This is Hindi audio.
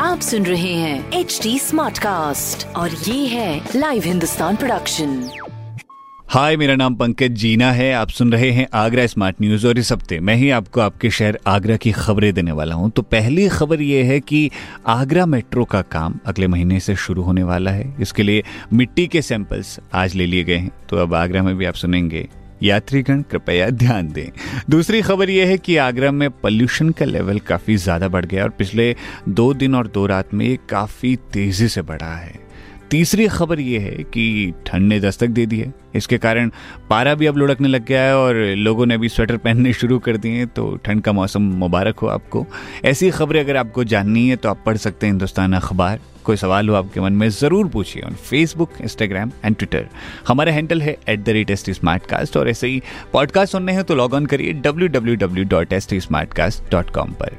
आप सुन रहे हैं एच डी स्मार्ट कास्ट और ये है लाइव हिंदुस्तान प्रोडक्शन हाय मेरा नाम पंकज जीना है। आप सुन रहे हैं आगरा स्मार्ट न्यूज़ और इस हफ़्ते मैं ही आपको आपके शहर आगरा की खबरें देने वाला हूँ। तो पहली खबर यह है कि आगरा मेट्रो का काम अगले महीने से शुरू होने वाला है। इसके लिए मिट्टी के सैंपल्स आज ले लिए गए हैं। तो अब आगरा में भी आप सुनेंगे। यात्रीगण, कृपया ध्यान दें। दूसरी खबर यह है कि आगरा में पॉल्यूशन का लेवल काफ़ी ज़्यादा बढ़ गया और पिछले दो दिन और दो रात में ये काफ़ी तेज़ी से बढ़ा है। तीसरी खबर यह है कि ठंड ने दस्तक दे दी है। इसके कारण पारा भी अब लुढ़कने लग गया है और लोगों ने भी स्वेटर पहनने शुरू कर दिए हैं तो ठंड का मौसम मुबारक हो आपको। ऐसी खबरें अगर आपको जाननी है तो आप पढ़ सकते हैं हिंदुस्तान अखबार। कोई सवाल हो आपके मन में, ज़रूर पूछिए on Facebook Instagram and Twitter हमारा हैंडल है at the rate S T smart cast और ऐसे ही पॉडकास्ट सुनने हैं तो लॉग ऑन करिए W W W dot S T smart cast dot com पर।